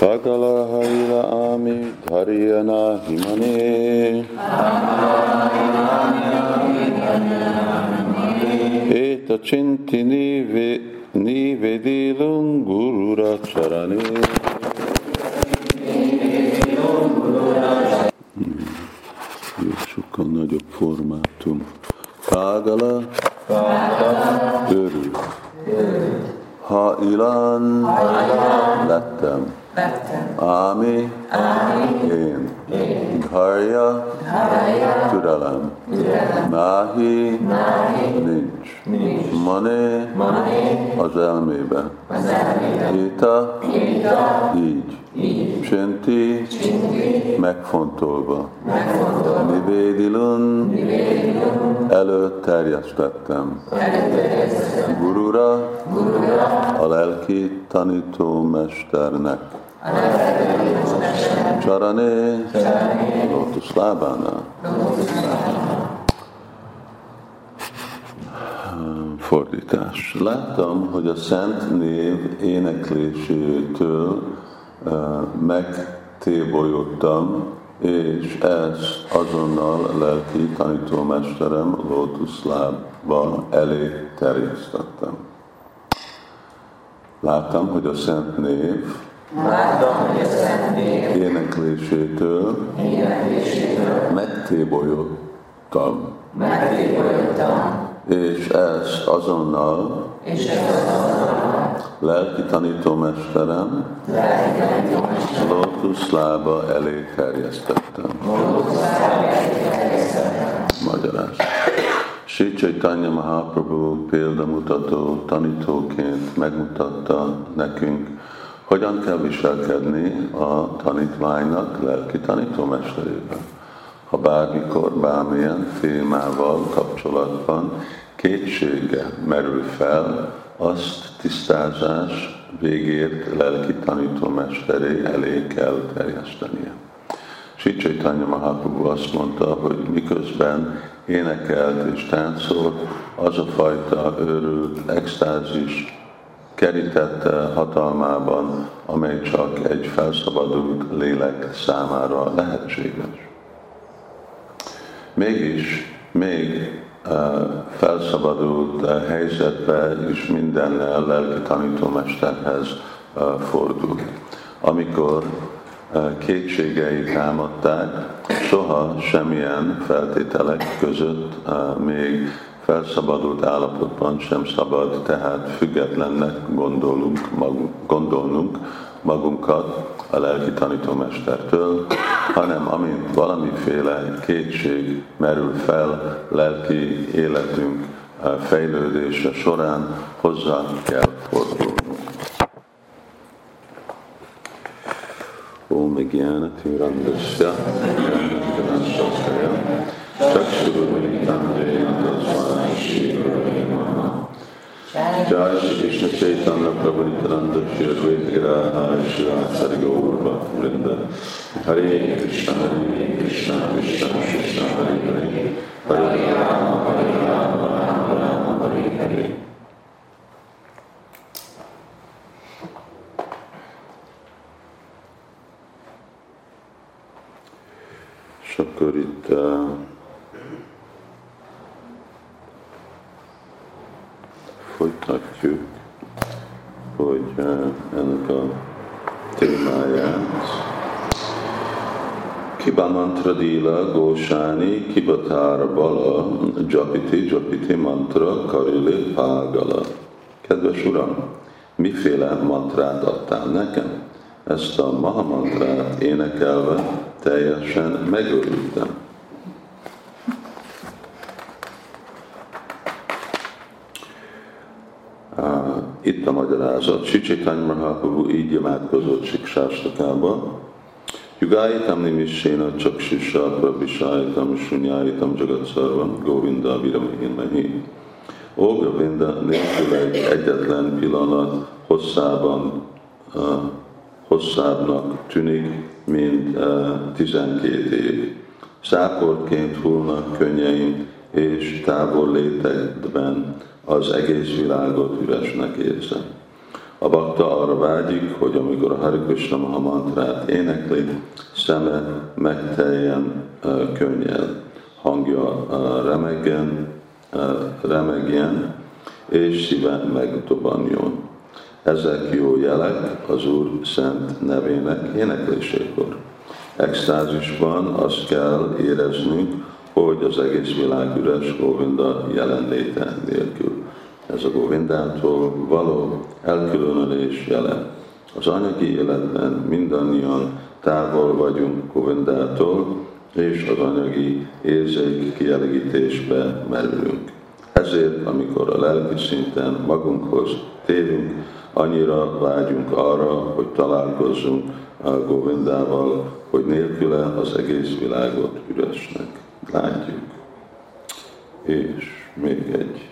Pagala haila ami dharyana himane. Eta chinti nivedilum gurura charane. Jó, sokkal nagyobb formátum. Págala, örül. Ha ilan, lettem. Ámi, én. Dharya, türelem. Náhi, nincs. Mané, az elmébe. Ita, így. Csinti, megfontolva. Nivédilun, előtt terjesztettem. Gurura, a lelki tanítómesternek. Csarané, lótuszlábánál. Fordítás. Láttam, hogy a Szent Név éneklésétől megtébolyodtam, és ezt azonnal a lelki tanítómesterem lótuszlába elé terjesztettem. Láttam, hogy a Szent Név Láttam, hogy a Szent Név éneklésétől, éneklésétől megtébolyodtam, megtébolyodtam, és ezt azonnal és ezt azonnal lelki tanítómesterem lótuszlába elé terjesztettem. Magyarázat. Sri Chaitanya Mahaprabhu példamutató tanítóként megmutatta nekünk, hogyan kell viselkedni a tanítványnak lelki tanítómesterével. Ha bármikor, bármilyen témával kapcsolatban kétsége merül fel, azt tisztázás végért lelki tanítómesteré elé kell terjesztenie. Sri Chaitanya Mahaprabhu azt mondta, hogy miközben énekelt és táncolt, az a fajta őrült extázis kerítette hatalmában, amely csak egy felszabadult lélek számára lehetséges. Mégis, még felszabadult helyzetbe is mindennel lelki tanítómesterhez fordult. Amikor kétségei támadták, soha semmilyen feltételek között még felszabadult állapotban sem szabad, tehát függetlennek gondolunk, magunk, gondolnunk magunkat a lelki tanítómestertől, hanem amint valamiféle kétség merül fel lelki életünk fejlődése során, hozzá kell fordulnunk. Om Gyánatűrandasya, Gyánatűrandasya, Chakshurumilitam Jayanta Swami Shri Gurave Namaha. Jai Shri Krishna Chaitanya Prabhu Nityananda Shri Advaita Gadadhara Shri Asari Gaur Bhakta Vrinda. Hare Krishna Hare Krishna Krishna Krishna Hare Hare. Hare Rama Hare Rama Rama Rama Hare Hare. És folytatjuk, hogy uh, ennek a témáját. Kiba mantra dila gósáni, kibatára bala, japiti, japiti mantra, karili págala. Kedves Uram, miféle mantrát adtál nekem? Ezt a maha mantrát énekelve teljesen megörültem. Uh, Itt a magyarázat. Sicsitany Mahaprabhu így imádkozott Siksástakába. Jugáitam nimisséna csak sisa pravisáitam sunyáitam jagat szarvam govinda viramahinmehi. Ó, Govinda nélkül egy egyetlen pillanat hosszában, uh, hosszábbnak tűnik, mint uh, 12 év. Száportként hullnak könnyeim, és távol létedben az egész világot üresnek érzem. A bakta arra vágyik, hogy amikor a Hari Krishna Mahamantrát énekli, szeme megteljen könnyel, hangja remegjen, remegjen, és szíve megdobanjon. Ezek jó jelek az Úr szent nevének éneklésékor. Extázisban azt kell éreznünk, hogy az egész világ üres Govinda jelenléte nélkül. Ez a Govindától való elkülönülés jele. Az anyagi életben mindannyian távol vagyunk Govindától, és az anyagi érzék kielégítésbe merülünk. Ezért, amikor a lelki szinten magunkhoz térünk, annyira vágyunk arra, hogy találkozzunk a Govindával, hogy nélküle az egész világot üresnek látjuk. És még egy.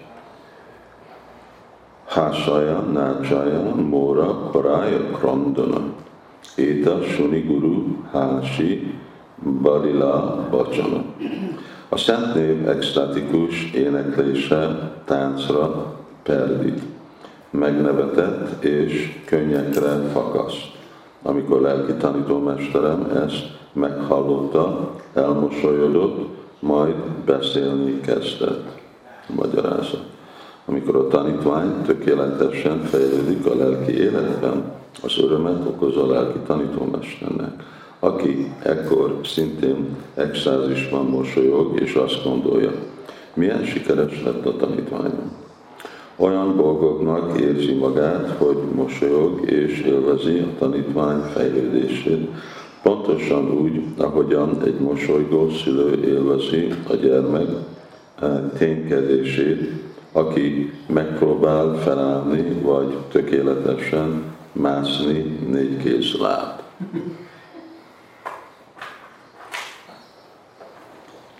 Hásaja, nácsaja, móra, parája, krandana. Éta, suniguru, hási, balila, bacsana. A szent név extatikus éneklése táncra perdít, megnevetett és könnyekre fakaszt. Amikor lelki tanítómesterem ezt meghallotta, elmosolyodott, majd beszélni kezdett. Magyarázat. Amikor a tanítvány tökéletesen fejlődik a lelki életben, az örömet okoz a lelki tanítómesternek, aki ekkor szintén extázisban mosolyog, és azt gondolja, milyen sikeres lett a tanítványom. Olyan boldognak érzi magát, hogy mosolyog és élvezi a tanítvány fejlődését, Pontosan úgy, ahogyan egy mosolygó szülő élvezi a gyermek eh, ténykedését, aki megpróbál felállni, vagy tökéletesen mászni négy kéz láb.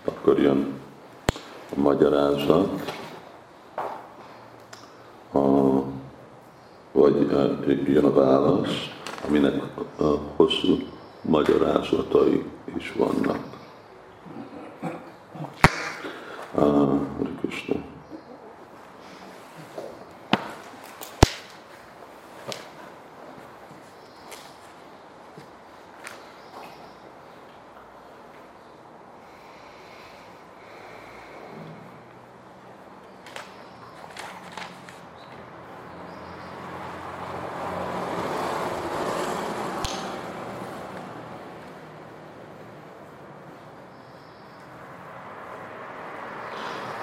Akkor jön a magyarázat, a, vagy jön a válasz, aminek a hosszú magyarázatai is vannak. Uh, Krishna.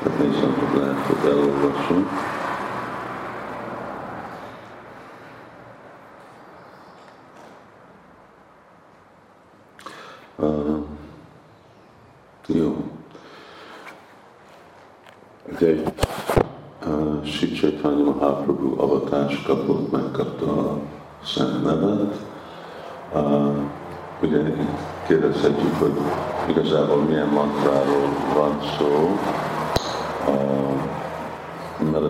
Hogy lehet, hogy elolvasom. Uh, jó. Ugye uh, Sri Chaitanya Mahaprabhu avatás kapott, megkapta a szent nevet. Uh, ugye itt kérdezhetjük, hogy igazából milyen mantráról van szó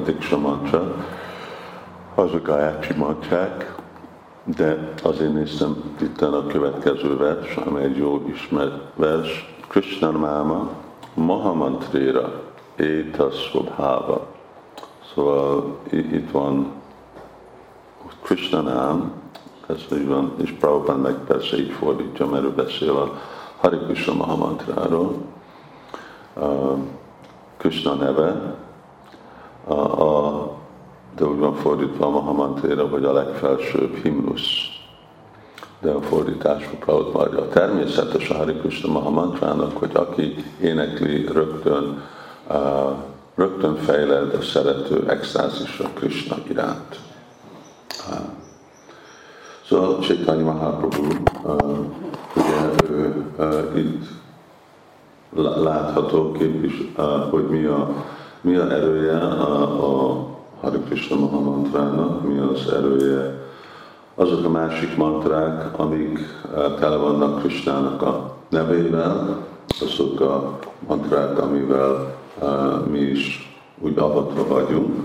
mert a Diksha mantra, az a Gayatri mantrák, de azért néztem itt a következő vers, amely egy jó ismert vers, Krishna Máma Mahamantréra Éta Svabhava. Szóval itt van Krishna nám, ez így van, és Prabhupád meg persze így fordítja, mert ő beszél a Hari Krishna Mahamantráról. Krishna neve, a, a, de úgy van fordítva a Mahamantéra, vagy a legfelsőbb himnusz. De a fordításuk Prabhupada a természetes a Hari Krishna Mahamantrának, hogy aki énekli rögtön, uh, rögtön fejled a szerető extázisra Krishna iránt. Uh, szóval Chaitanya Mahaprabhu, uh, ugye ő uh, itt látható kép is, hogy mi a, mi a erője a, a Hari Krishna Mahamantrának, mi az erője azok a másik mantrák, amik tele vannak Krishnának a nevével, azok a mantrák, amivel mi is úgy avatva vagyunk.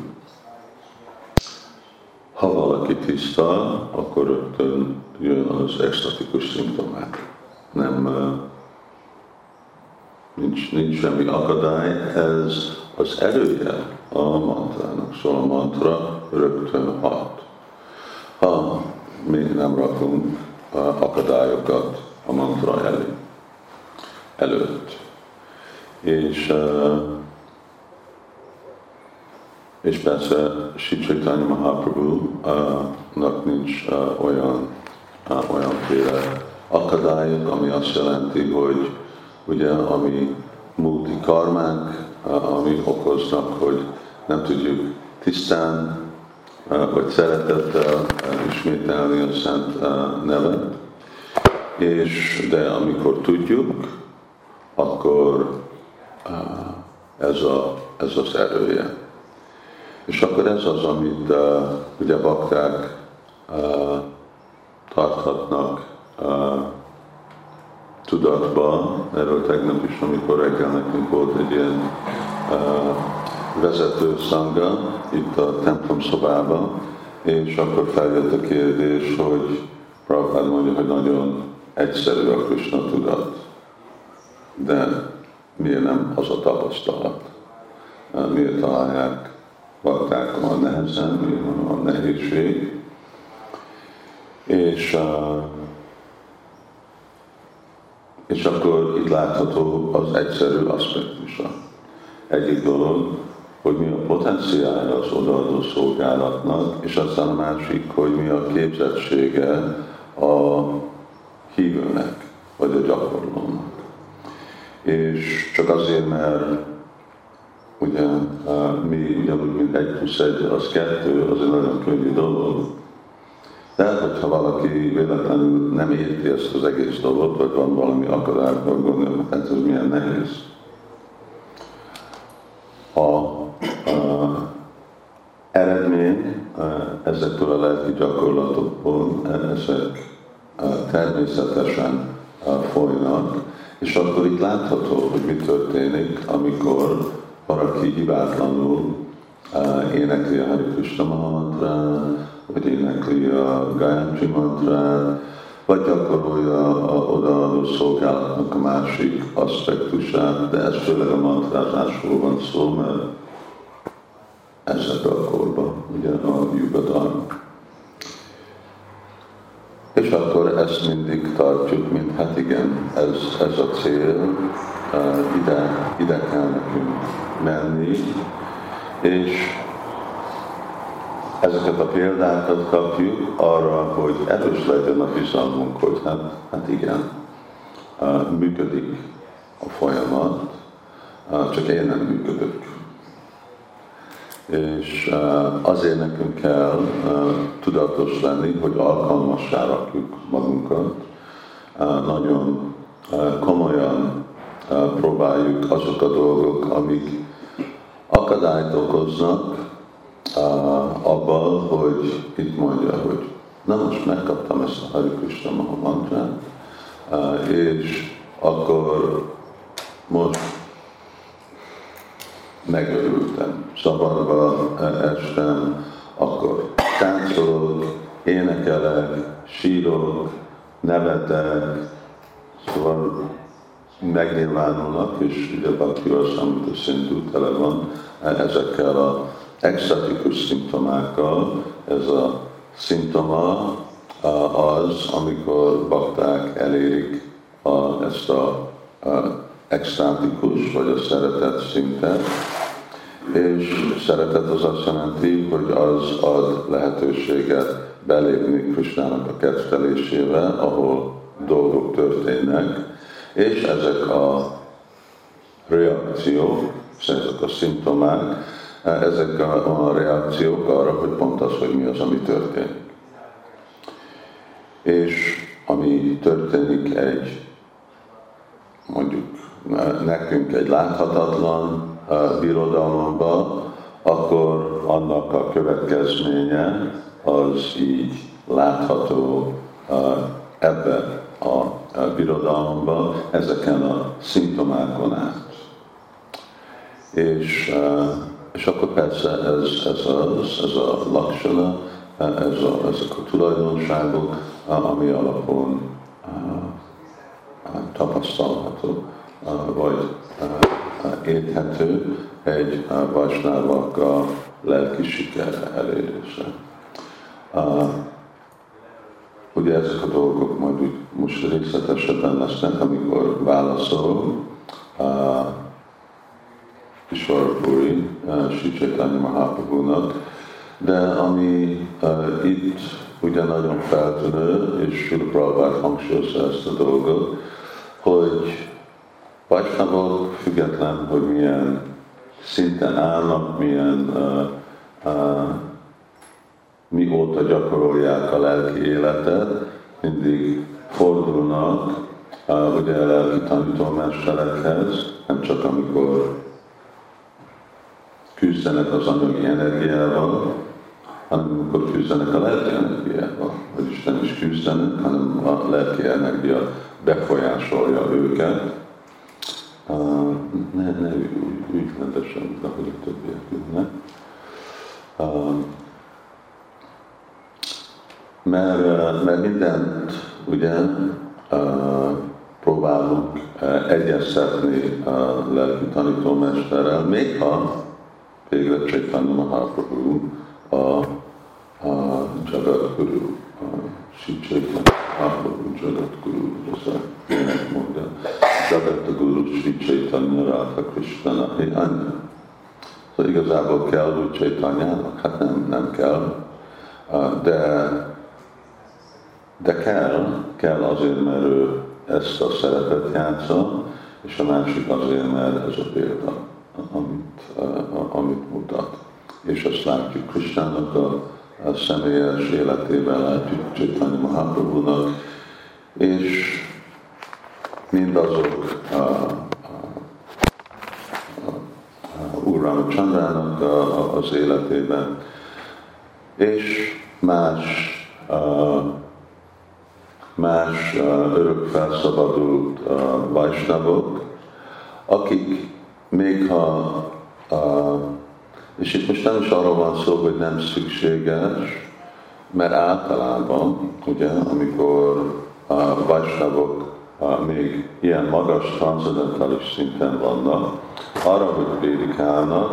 Ha valaki tiszta, akkor rögtön jön az extatikus szimptomák. Nem nincs, nincs semmi akadály, ez az erője a mantrának, szóval a mantra rögtön hat. ha mi nem rakunk akadályokat a mantra elé, előtt. És, és persze Sri Chaitanya Mahaprabhu-nak nincs olyan, olyanféle akadályok, ami azt jelenti, hogy ugye, ami múlti karmánk, ami okoznak, hogy nem tudjuk tisztán vagy szeretettel ismételni a Szent nevet, és de amikor tudjuk, akkor ez, a, ez az erője. És akkor ez az, amit uh, ugye bakták uh, tarthatnak uh, tudatban. Erről tegnap is, amikor reggel nekünk volt egy ilyen uh, vezető szanga itt a templom szobában, és akkor feljött a kérdés, hogy Prabhupád mondja, hogy nagyon egyszerű a Krishna tudat, de miért nem az a tapasztalat? Miért találják a nehezen, miért van a nehézség? És, és akkor itt látható az egyszerű aspektusa. Egyik dolog, hogy mi a potenciálja az odaadó szolgálatnak, és aztán a másik, hogy mi a képzettsége a hívőnek, vagy a gyakorlónak. És csak azért, mert ugye mi ugyanúgy, mint egy plusz egy, az kettő, az egy nagyon könnyű dolog. De hogyha valaki véletlenül nem érti ezt az egész dolgot, vagy van valami akkor gondolom, hát ez milyen nehéz. A, a eredmény ezektől a lelki gyakorlatokból, ezek természetesen folynak, és akkor itt látható, hogy mi történik, amikor valaki hibátlanul énekli a Hari Krishna vagy énekli a Gayatri mantrát, vagy gyakorolja a odaadó szolgálatnak a másik aspektusát, de ez főleg a mantrázásról van szó, mert ezek a korban, ugye a Yugadharma. És akkor ezt mindig tartjuk, mint hát igen, ez, ez a cél, ide, ide kell nekünk menni, és ezeket a példákat kapjuk arra, hogy erős legyen a bizalmunk, hogy hát, hát igen, működik a folyamat, csak én nem működök és azért nekünk kell tudatos lenni, hogy alkalmassá rakjuk magunkat. Nagyon komolyan próbáljuk azok a dolgok, amik akadályt okoznak abban, hogy itt mondja, hogy na most megkaptam ezt a Hari Krishna mantrát, és akkor most megörültem, szabadba estem, akkor táncolok, énekelek, sírok, nevetek, szóval megnyilvánulnak, és ugye Bhakti Rasamrita szintű tele van ezekkel a extatikus szimptomákkal. Ez a szimptoma az, amikor bakták elérik a, ezt a, a extátikus, vagy a szeretet szinten, és szeretet az azt jelenti, hogy az ad lehetőséget belépni Krisnának a kettelésével, ahol dolgok történnek, és ezek a reakciók, ezek a szimptomák, ezek a, a reakciók arra, hogy pont az, hogy mi az, ami történik. És ami történik egy mondjuk nekünk egy láthatatlan birodalomba, akkor annak a következménye az így látható ebbe a birodalomba, ezeken a szimptomákon át. És, és akkor persze ez, ez, az, ez a laksana, ez a, ezek a tulajdonságok, ami alapon tapasztalható vagy érthető egy Vajsnávak a lelki siker elérése. ugye ezek a dolgok majd úgy most részletesebben lesznek, amikor válaszol Kishore Puri, uh, Sri Chaitanya Mahaprabhu-nak, de ami uh, itt ugye nagyon feltűnő, és Sri Prabhupada hangsúlyozza ezt a dolgot, hogy Vajsnavok független, hogy milyen szinten állnak, milyen uh, uh, mióta gyakorolják a lelki életet, mindig fordulnak uh, ugye a lelki tanítómesterekhez, nem csak amikor küzdenek az anyagi energiával, hanem amikor küzdenek a lelki energiával, hogy Isten is küzdenek, hanem a lelki energia befolyásolja őket. Uh, ne, ne ügymendesen, de hogy a többiek ülnek. Uh, mert, mert mindent ugye uh, próbálunk uh, egyeztetni a lelki tanítómesterrel, még ha végre Chaitanya Mahaprabhu a, a Jagadguru, a Sri Chaitanya Mahaprabhu Jagadguru, ez a ének mondja, Jagadguru Sri Chaitanya Radha Krishna Nahi Anya. Szóval igazából kell úgy Chaitanyának? Hát nem, nem kell, de de kell, kell azért, mert ő ezt a szerepet játsza, és a másik azért, mert ez a példa, amit, amit mutat. És azt látjuk Kristának a, a személyes életében, látjuk Csaitanya Mahaprabhu-nak, és mindazok a, a, Úr Ramachandrának az életében, és más más örök felszabadult vajsnavok, akik még ha, uh, és itt most nem is arról van szó, hogy nem szükséges, mert általában, ugye, amikor a vajsnavok még ilyen magas transzendentális szinten vannak, arra, hogy prédikálnak,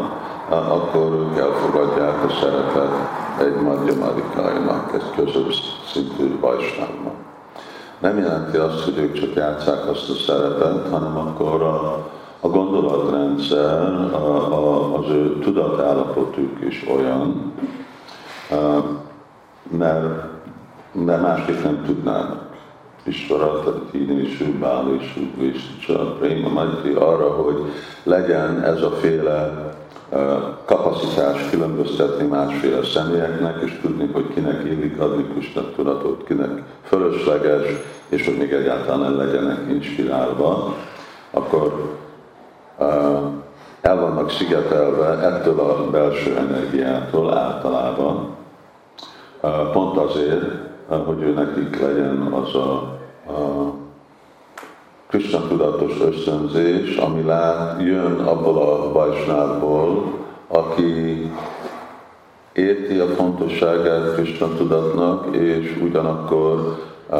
akkor ők elfogadják a szeretet egy madhyamadikájának, egy közöbb szintű vajsnávnak nem jelenti azt, hogy ők csak játszák azt a szerepet, hanem akkor a, a gondolatrendszer, a, a, az ő tudatállapotuk is olyan, mert, mert másképp nem tudnának. Isvarat, Tini, Subáli, Subvishcsa, Préma, Maiti arra, hogy legyen ez a féle kapacitás különböztetni másféle személyeknek, és tudni, hogy kinek illik adni Krishna tudatot, kinek fölösleges, és hogy még egyáltalán nem legyenek inspirálva, akkor el vannak szigetelve ettől a belső energiától általában, pont azért, hogy ő nekik legyen az a, a Krishna tudatos ösztönzés, ami lát, jön abból a bajsnádból, aki érti a fontosságát Krishna tudatnak, és ugyanakkor uh,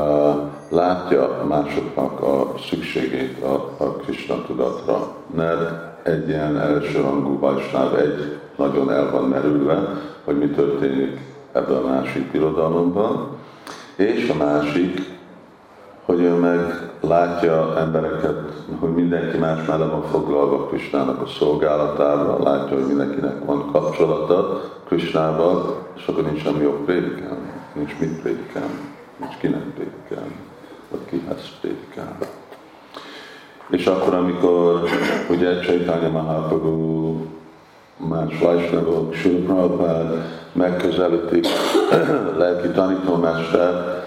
látja másoknak a szükségét a, a Krishna tudatra. Mert egy ilyen elsőrangú bajsnáv egy nagyon el van merülve, hogy mi történik ebben a másik birodalomban, és a másik hogy ő meg látja embereket, hogy mindenki más már van foglalva Krisnának a szolgálatára, látja, hogy mindenkinek van kapcsolata Krisnával, és akkor nincs semmi jobb prédikálni, nincs mit prédikálni, nincs kinek prédikálni, vagy kihez prédikálni. És akkor, amikor ugye Csaitanya Mahaprabhu, más Vajsnagok, Sri megközelítik lelki tanítómester,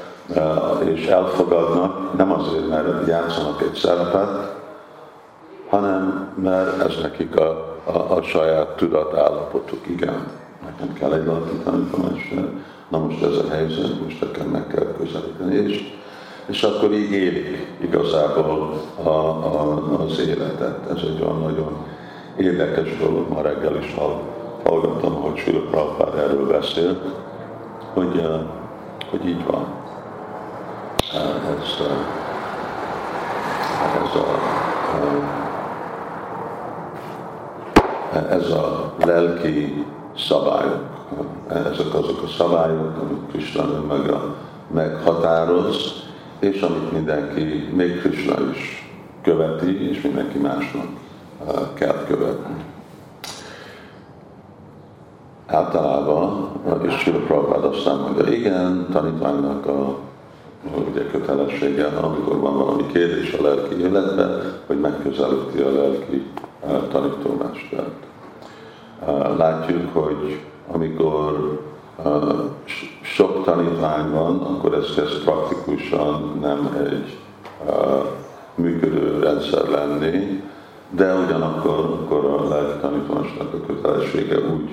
és elfogadnak, nem azért, mert játszanak egy szerepet, hanem mert ez nekik a, a, a saját tudatállapotuk. Igen, nekem kell egy lelki tanítomester, na most ez a helyzet, most nekem meg kell közelíteni. És, és akkor így élik igazából a, a, az életet. Ez egy olyan nagyon érdekes dolog, ma reggel is hallgattam, hogy Sülő Prabhupád erről beszélt, hogy, hogy így van. Ez, ez a, ez a lelki szabályok, ezek azok a szabályok, amit Krishna meg a meghatároz, és amit mindenki, még Krishna is követi, és mindenki másnak kell követni. Általában, és Sila Prabhupád aztán mondja, igen, tanítványnak a ugye kötelessége, amikor van valami kérdés a lelki életben, hogy megközelíti a lelki tanítómestert. Látjuk, hogy amikor sok tanítvány van, akkor ez kezd praktikusan nem egy működő rendszer lenni, de ugyanakkor akkor a lelki tanítómásnak a kötelessége úgy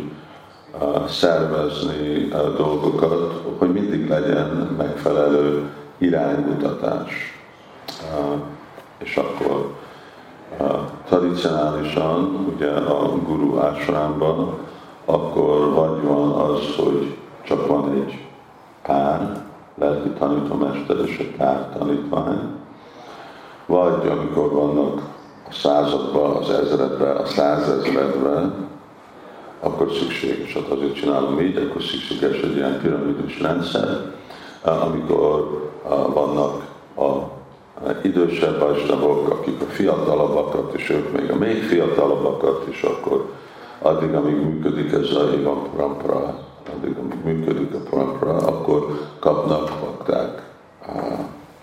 szervezni dolgokat, hogy mindig legyen megfelelő iránymutatás. És akkor tradicionálisan, ugye a guru ásrámban, akkor vagy van az, hogy csak van egy pár, lelki tanítómester és egy pár tanítvány, vagy amikor vannak a században, az ezredben, a százezredben, akkor szükséges, hát azért csinálom így, akkor szükséges egy ilyen piramidus rendszer, amikor vannak a idősebb ajsnavok, akik a fiatalabbakat, és ők még a még fiatalabbakat, és akkor addig, amíg működik ez a Ivan Prampra, addig, amíg működik a Prampra, akkor kapnak bakták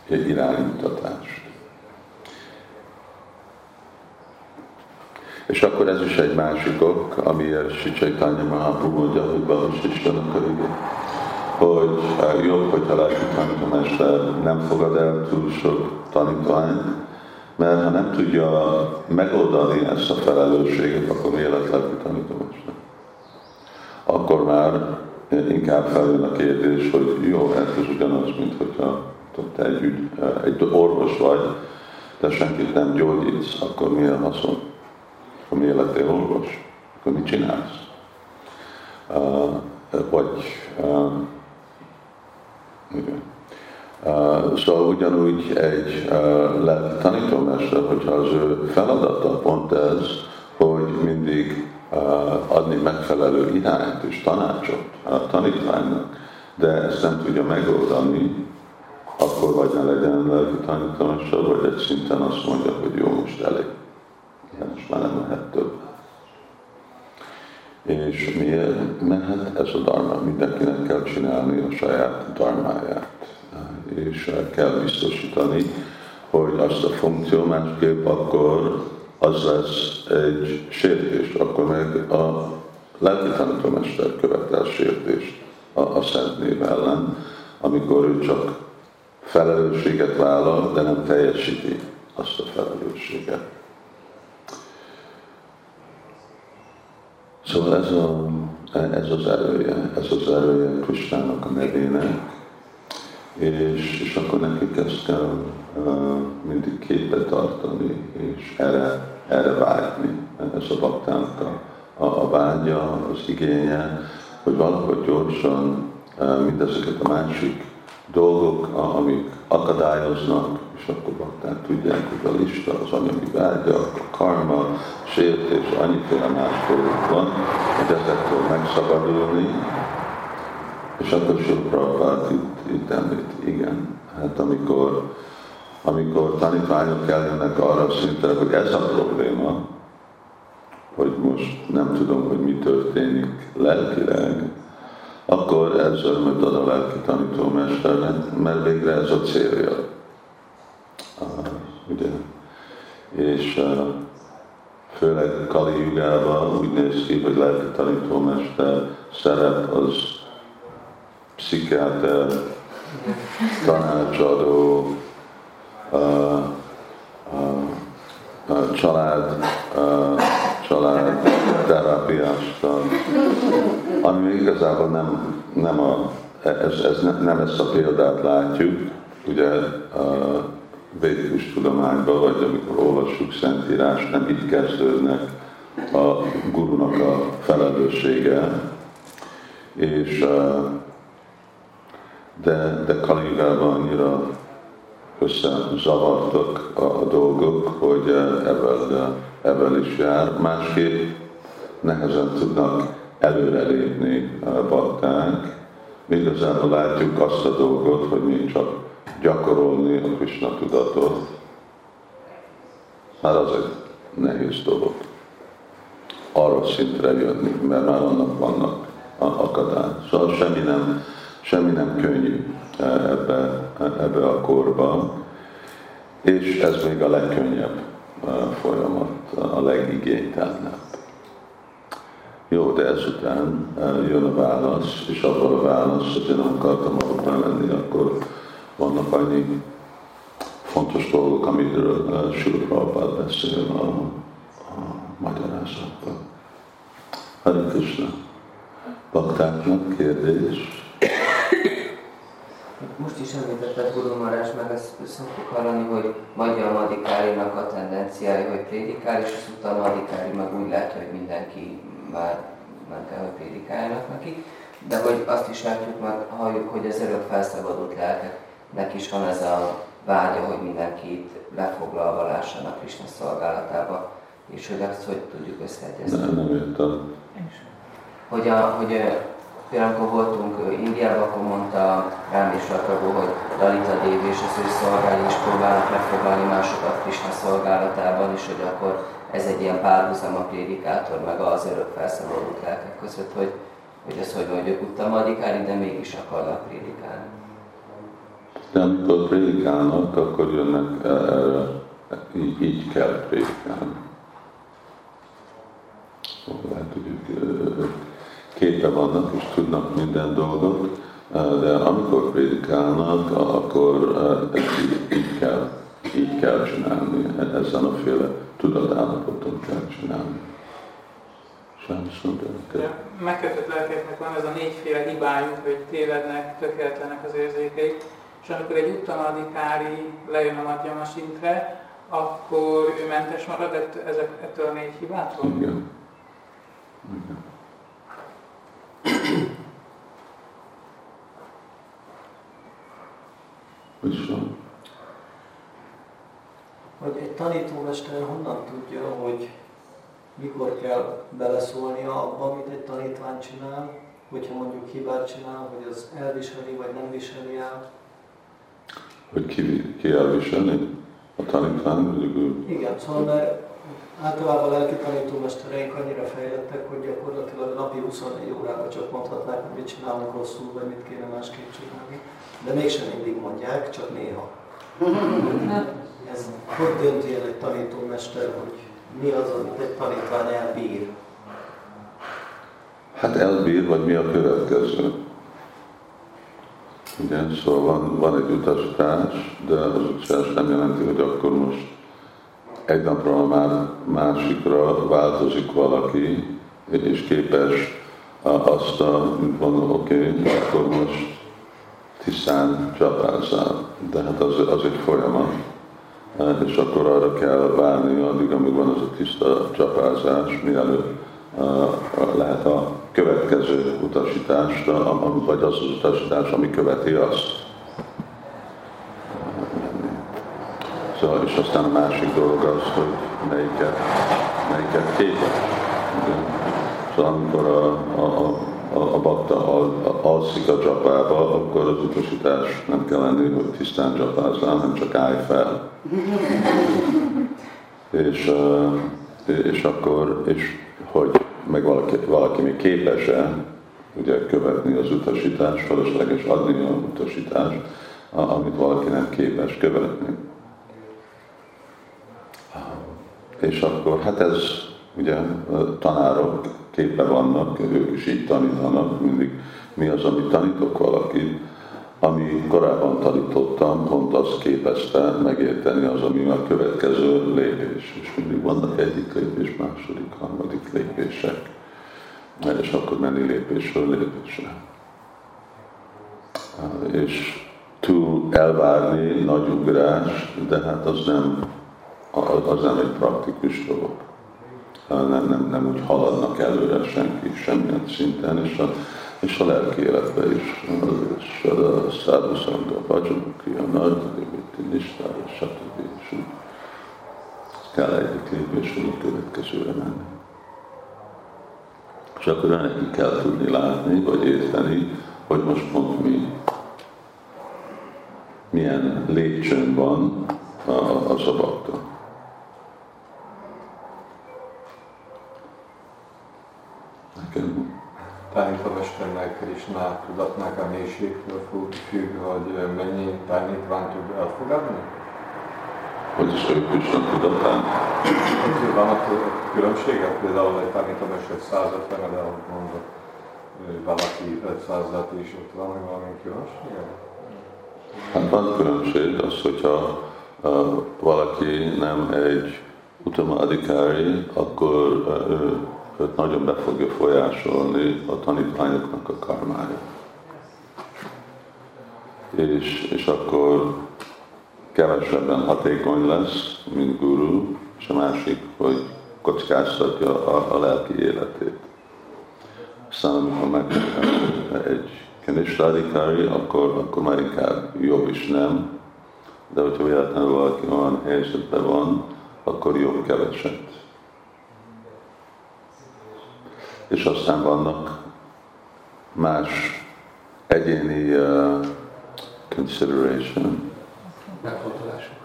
egy iránymutatást. És akkor ez is egy másik ok, amiért Sicsai Mahaprabhu mondja, hogy Balus Istenek hogy jobb, hogyha lelki tanítomester nem fogad el túl sok tanítványt, mert ha nem tudja megoldani ezt a felelősséget, akkor mi lett lelki tanítomester? Inkább feljön a kérdés, hogy jó, ez ugyanaz, mint hogyha te egy, egy orvos vagy, de senkit nem gyógyítsz, akkor mi a haszon? Akkor mi lettél orvos? Akkor mit csinálsz? Uh, vagy uh, igen. Uh, szóval ugyanúgy egy uh, tanítómester, hogyha az ő feladata pont ez, hogy mindig adni megfelelő irányt és tanácsot a tanítványnak, de ezt nem tudja megoldani, akkor vagy ne legyen lelki tanítómester, vagy egy szinten azt mondja, hogy jó, most elég. Igen, most már nem lehet több. És miért? Mert ez a dharma, mindenkinek kell csinálni a saját dharmáját. És kell biztosítani, hogy azt a funkció másképp akkor az lesz egy sértés, akkor meg a lelki tanítómester követel sértést a, a szent név ellen, amikor ő csak felelősséget vállal, de nem teljesíti azt a felelősséget. Szóval ez, a, ez az erője, ez az erője Kristának a nevének, és, és akkor nekik ezt kell uh, mindig képbe tartani, és erre, erre vágyni. Ez a baktának a, a, a vágya, az igénye, hogy valahogy gyorsan uh, mindezeket a másik dolgok, amik akadályoznak, és akkor bakták tudják, hogy a lista, az anyagi vágyak, a karma, sértés, annyiféle más dolgok van, hogy ezektől megszabadulni, és akkor sok Prabhupát itt, itt említ, igen, hát amikor, amikor tanítványok eljönnek arra szintre, hogy ez a probléma, hogy most nem tudom, hogy mi történik lelkileg, akkor ez örömöt ad a lelki tanítómesternek, mert végre ez a célja. Uh, ugye? És uh, főleg Kali Jugában úgy néz ki, hogy lelki tanítómester szerep az pszichiáter, tanácsadó, uh, uh, uh, család, uh, család terápiásta, ami igazából nem, nem, a, ez, ez nem ezt a példát látjuk, ugye a védikus tudományban, vagy amikor olvassuk Szentírás, nem itt kezdődnek a gurunak a felelőssége, és de, de Kaligában annyira összezavartak a, a dolgok, hogy ebből, ebből is jár. Másképp nehezen tudnak előrelépni bakták, igazából látjuk azt a dolgot, hogy még csak gyakorolni a Krishna tudatot, már az egy nehéz dolog. Arra szintre jönni, mert már annak vannak akadály. Szóval semmi nem, semmi nem könnyű ebbe, ebbe a korba, és ez még a legkönnyebb folyamat, a legigénytelenebb. Jó, de ezután jön a válasz, és abban a válasz, hogy én nem akartam abban menni, akkor vannak annyi fontos dolgok, amiről Sula Prabhupád beszél a, a magyarázatban. Hare Krishna. Baktáknak kérdés. Most is említetted Guru Marás, meg ezt szoktuk hallani, hogy Magyar Madikárinak a tendenciája, hogy prédikál, és az utána Madikári meg úgy lehet, hogy mindenki már nem kell, hogy prédikáljanak neki. De hogy azt is látjuk, meg halljuk, hogy az örök felszabadult lelkeknek is van ez a vágya, hogy mindenkit lefoglalva lássanak Krishna szolgálatába, és hogy azt hogy tudjuk összeegyezni. Nem, nem értem. Hogy, a, hogy például amikor voltunk Indiában, akkor mondta rám is Prabhu, hogy Dalita Devi és az ő szolgálni is próbálnak lefoglalni másokat Krishna szolgálatában, és hogy akkor ez egy ilyen párhuzam a prédikátor, meg az örök felszabadult lelkek között, hogy, hogy ez hogy mondjuk utamadikári, de mégis akarnak prédikálni. De amikor prédikálnak, akkor jönnek erre, így, így kell prédikálni. Szóval lehet, hogy képe vannak és tudnak minden dolgot, de amikor prédikálnak, akkor így, így kell, így kell csinálni, ezen a féle tudatállapoton kell csinálni. Sajnos Megkötött lelkeknek van ez a négyféle hibájuk, hogy tévednek, tökéletlenek az érzékeik, és amikor egy uttanadikári lejön a madjama szintre, akkor ő mentes marad ezek, ettől a négy hibától? Igen. Igen. Viszont. Hogy egy tanítómester honnan tudja, hogy mikor kell beleszólnia abba, amit egy tanítvány csinál, hogyha mondjuk hibát csinál, hogy az elviseli vagy nem viseli el? Hogy ki, ki elviselni? A tanítvány? Igen, szóval mert általában a lelki tanítómestereink annyira fejlettek, hogy gyakorlatilag napi 24 órában csak mondhatnák, hogy mit csinálnak rosszul, vagy mit kéne másképp csinálni. De mégsem mindig mondják, csak néha. Ez hogy dönti el egy tanítómester, hogy mi az, amit egy tanítvány elbír? Hát elbír, vagy mi a következő? Igen, szóval van, van egy utasítás, de az utasítás nem jelenti, hogy akkor most egy napról már másikra változik valaki, és képes azt a, mondom, oké, okay, akkor most tisztán csapázzál. De hát az, az egy folyamat. És akkor arra kell várni, addig, amíg van az a tiszta csapázás, mielőtt lehet a következő utasítás, vagy az az utasítás, ami követi azt. Szóval, és aztán a másik dolog az, hogy melyiket, melyiket képes. Szóval amikor a, a, a, a bakta al, alszik a csapába, akkor az utasítás nem kell lenni, hogy tisztán csapázzál, hanem csak állj fel. és, és akkor, és hogy meg valaki, valaki még képes-e ugye követni az utasítást, felesleges adni a utasítást, amit valaki nem képes követni. És akkor hát ez ugye tanárok képe vannak, ők is így tanítanak, mindig mi az, amit tanítok valakit, ami korábban tanítottam, pont azt képezte megérteni az, ami a következő lépés. És mindig vannak egyik lépés, második, harmadik lépések. És akkor menni lépésről lépésre. És túl elvárni nagy ugrás, de hát az nem az nem egy praktikus dolog. Nem, nem, nem úgy haladnak előre senki semmilyen szinten, és a, és a lelki életbe is, és a szádu szanga, bhajanaki, a nardadiviti, nistára, stb. És úgy kell egyik lépésről a következőre menni. És akkor neki kell tudni látni, vagy érteni, hogy most pont mi, milyen lépcsőn van az a bakta. Nekem tanítómesternek és tudatnak a mélységtől függ, hogy mennyi tanítvány tud elfogadni? Hogy is ő Krishna tudatán? Van a különbséget, például egy tanítómester 150 de mondott valaki 500-at is ott van, valami különbség? Hát van különbség az, hogyha uh, valaki nem egy utama adikári, akkor uh, őt nagyon be fogja folyásolni a tanítványoknak a karmája. És, és akkor kevesebben hatékony lesz, mint guru, és a másik, hogy kockáztatja a, a lelki életét. Aztán amikor meg egy kenistádikári, akkor, akkor már inkább jobb is nem, de hogyha véletlenül valaki olyan helyzetben van, akkor jobb keveset. És aztán vannak más egyéni uh, consideration, megfontolások,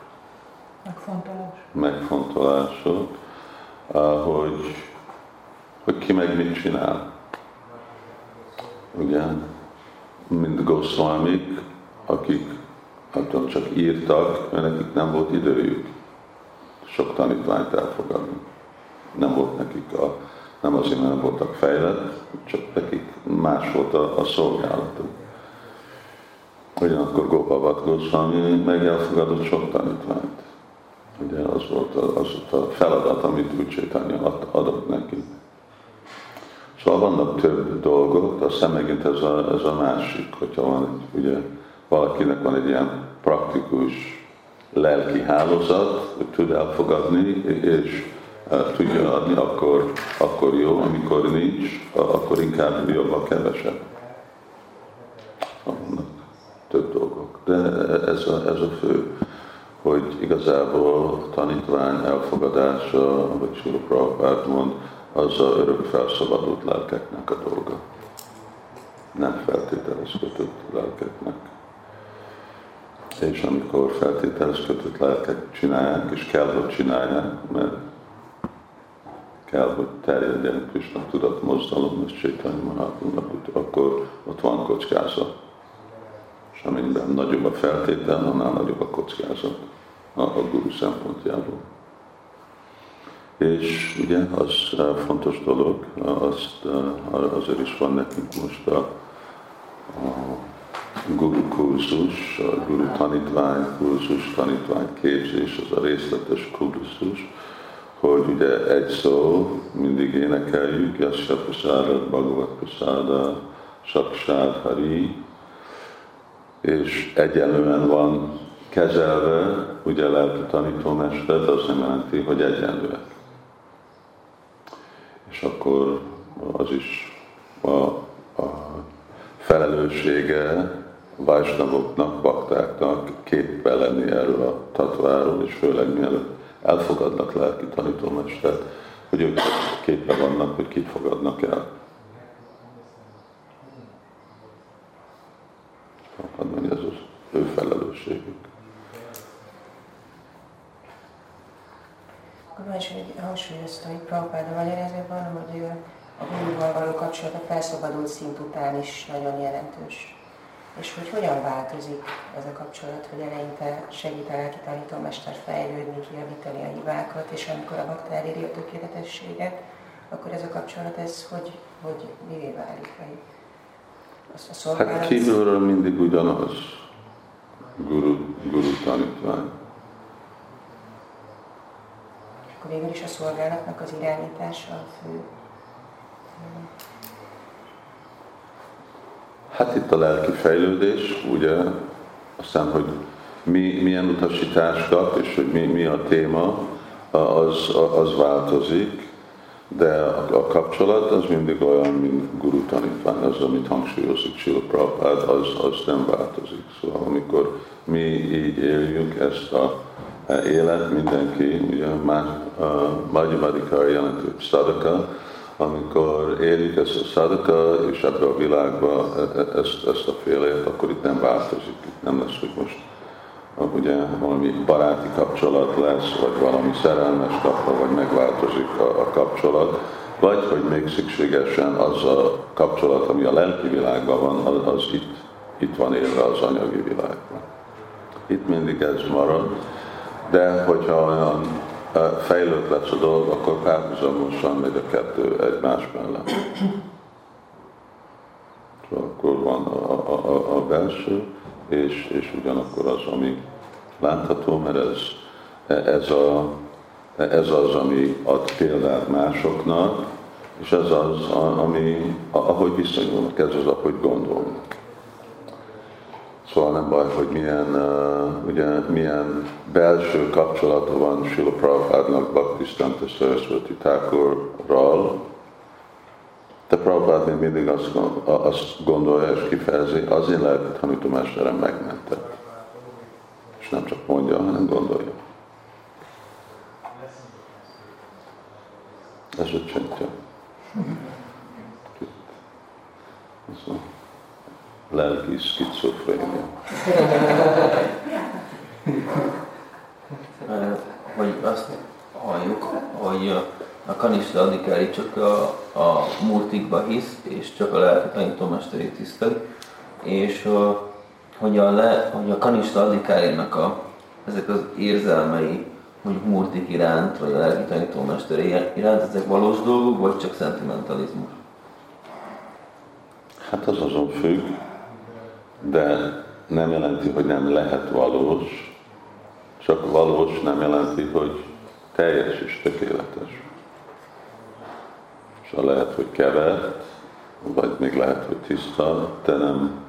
megfontolás. megfontolások uh, hogy, hogy ki meg mit csinál. Ugye, mint Goswamik, akik attól csak írtak, mert nekik nem volt időjük sok tanítványt elfogadni. Nem volt nekik a nem azért, mert nem voltak fejlett, csak nekik más volt a, a szolgálatuk. Ugyanakkor Gopal Goswami meg elfogadott sok tanítványt. Ugye az volt a, az volt a feladat, amit úgy adott neki. Szóval vannak több dolgok, aztán megint ez a, ez a másik, hogyha van, ugye valakinek van egy ilyen praktikus lelki hálózat, hogy tud elfogadni, és tudja adni, akkor, akkor jó, amikor nincs, akkor inkább jobb a kevesebb. Vannak több dolgok. De ez a, ez a fő, hogy igazából tanítvány elfogadása, ahogy Sula Prabhupád mond, az a örök felszabadult lelkeknek a dolga. Nem feltételes kötött lelkeknek. És amikor feltételes kötött lelkek csinálják, és kell, hogy csinálják, mert kell, hogy terjedjen Krishna tudat mozdalom, és Csaitanya Mahaprabhunak, akkor ott van kockázat. És amennyiben nagyobb a feltétel, annál nagyobb a kockázat a, a guru szempontjából. És ugye az fontos dolog, azt, azért is van nekünk most a, a guru kurzus, a guru tanítvány kurzus, tanítvány képzés, az a részletes kurzus, hogy ugye egy szó, mindig énekeljük, Yasya Prasada, Bhagavat Prasada, Saksad Hari, és egyenlően van kezelve, ugye lelki tanítómester, de azt nem jelenti, hogy egyenlőek. És akkor az is a, a felelőssége Vajsnavoknak, baktáknak képbe lenni erről a tatváról, és főleg mielőtt elfogadnak lelki tanítómestert, hogy ők képbe vannak, hogy kit fogadnak el. Mondani, ez az ő felelősségük. Akkor is hangsúlyozta, hogy Prabhupáda Valerezőben, hogy a gurúval való kapcsolat a felszabadult szint után is nagyon jelentős és hogy hogyan változik ez a kapcsolat, hogy eleinte segít a lelki tanítómester fejlődni, kijavítani a hibákat, és amikor a bakta eléri a tökéletességet, akkor ez a kapcsolat, ez hogy, hogy mivé válik? Vagy azt a szolgálat... Hát kívülről mindig ugyanaz, guru, guru tanítvány. Akkor végül is a szolgálatnak az irányítása a fő Hát itt a lelki fejlődés, ugye, aztán, hogy mi, milyen utasítást kap, és hogy mi, mi a téma, az, az változik, de a, a kapcsolat az mindig olyan, mint guru tanítvány, az, amit hangsúlyozik Sila Prabhupád, az, az nem változik. Szóval amikor mi így éljük ezt a élet, mindenki, ugye, Madhyamadikar jelentő Sadaka, amikor élik ezt a szadaka, és ebbe a világba e- e- ezt, ezt a félét, akkor itt nem változik, itt nem lesz, hogy most ugye valami baráti kapcsolat lesz, vagy valami szerelmes kapcsolat, vagy megváltozik a, a kapcsolat, vagy hogy még szükségesen az a kapcsolat, ami a lelki világban van, az, az itt, itt van élve az anyagi világban. Itt mindig ez marad, de hogyha olyan fejlőtt lesz a dolog, akkor párhuzamosan megy a kettő egymás mellett. Szóval akkor van a, a, a, a belső, és, és ugyanakkor az, ami látható, mert ez, ez, a, ez az, ami ad példát másoknak, és ez az, ami, ahogy viszonyulnak, ez az, ahogy gondolnak. Szóval nem baj, hogy milyen, uh, ugye, milyen belső kapcsolata van Sila Prabhupádnak Bhaktisztanta Saraswati Thakurral, de Prabhupád még mindig azt, azt gondolja és kifejezi, azért lehet, hogy tanítomesterem megmentett. És nem csak mondja, hanem gondolja. Ez a csendje. Ez a lelki szkizofrénia. hogy azt halljuk, hogy a kanista adikári csak a, a murtikba hisz, és csak a lelki tanítómesterét tiszteli, és hogy a, le, hogy a kanista adikárinak a, ezek az érzelmei, hogy murtik iránt, vagy a lelki tanítómester iránt, ezek valós dolgok, vagy csak szentimentalizmus? Hát az azon függ, de nem jelenti, hogy nem lehet valós, csak valós nem jelenti, hogy teljes és tökéletes. És lehet, hogy kevert, vagy még lehet, hogy tiszta, de nem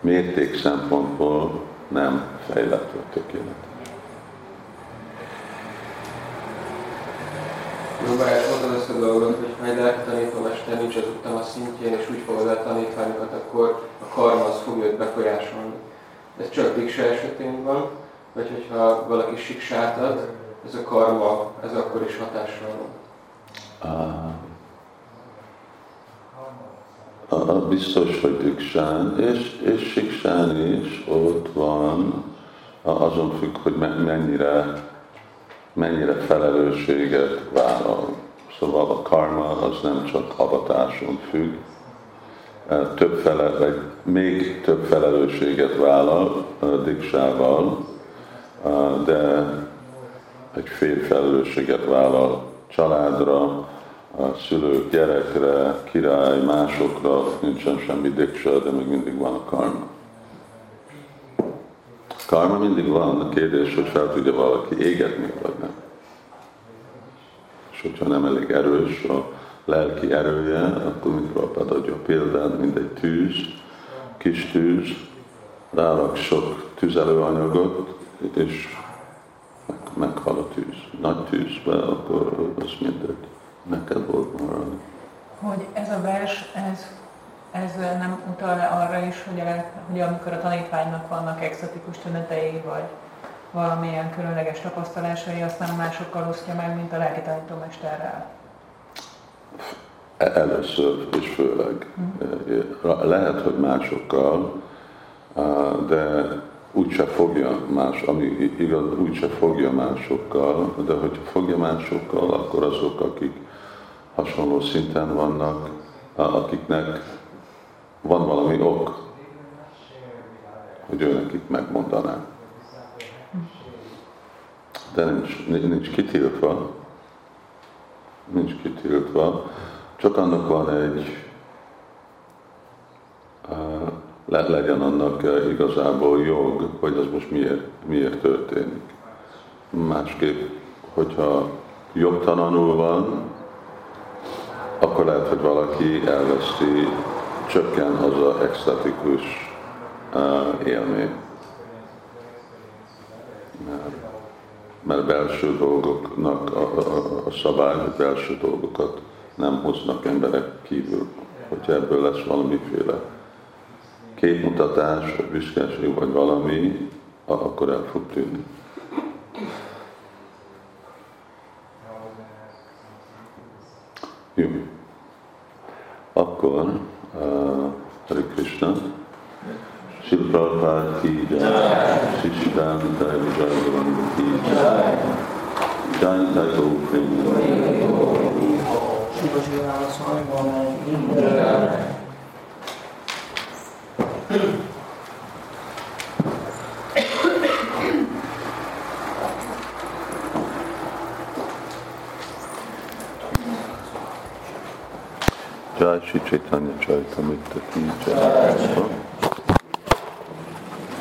mérték szempontból nem fejlett vagy tökéletes. Próbálják mondani azt a dolgot, hogy ha egy lelki tanítómester nincs az a szintjén, és úgy fogod el tanítványokat, akkor a karma az fogja őt befolyásolni. Ez csak diksa esetén van, vagy hogyha valaki siksát ad, ez a karma, ez akkor is hatással van. A, a biztos, hogy diksán, és, és siksán is ott van, azon függ, hogy mennyire mennyire felelősséget vállal. Szóval a karma az nem csak avatáson függ, több fele, vagy még több felelősséget vállal diksával, de egy fél felelősséget vállal családra, a szülők, gyerekre, király, másokra, nincsen semmi diksa, de még mindig van a karma. Karma mindig van, a kérdés, hogy fel tudja valaki égetni, vagy nem. Hogyha nem elég erős a lelki erője, akkor mint Prabhupád adja példát, mint egy tűz, kis tűz, rárak sok tüzelőanyagot, és meg, meghal a tűz. Nagy tűzbe, akkor az mindegy. Meg kell maradni. Hogy ez a vers, ez ez nem utal arra is, hogy, a, hogy amikor a tanítványnak vannak exotikus tünetei, vagy valamilyen különleges tapasztalásai, azt nem másokkal osztja meg, mint a lelki tanítómesterrel? E-, először és főleg. Hmm. Lehet, hogy másokkal, de úgyse fogja más, ami igaz, úgyse fogja másokkal, de hogyha fogja másokkal, akkor azok, akik hasonló szinten vannak, akiknek van valami ok, hogy ő nekik megmondaná. De nincs, nincs kitiltva, nincs kitiltva, csak annak van egy, le, legyen annak igazából jog, hogy az most miért, miért történik. Másképp, hogyha jogtalanul van, akkor lehet, hogy valaki elveszti csökken az a extatikus uh, élmény. Mert, mert belső dolgoknak a, a, a szabály, hogy belső dolgokat nem hoznak emberek kívül. hogy ebből lesz valamiféle képmutatás, vagy büszkeség, vagy valami, akkor el fog tűnni. Jó. Akkor uh, Hare Krishna. Suprabha की जय सिद्धांत विजयवन की जय शांत गौप्रेम Jai Shri Chaitanya Charitamrita Ki Jai.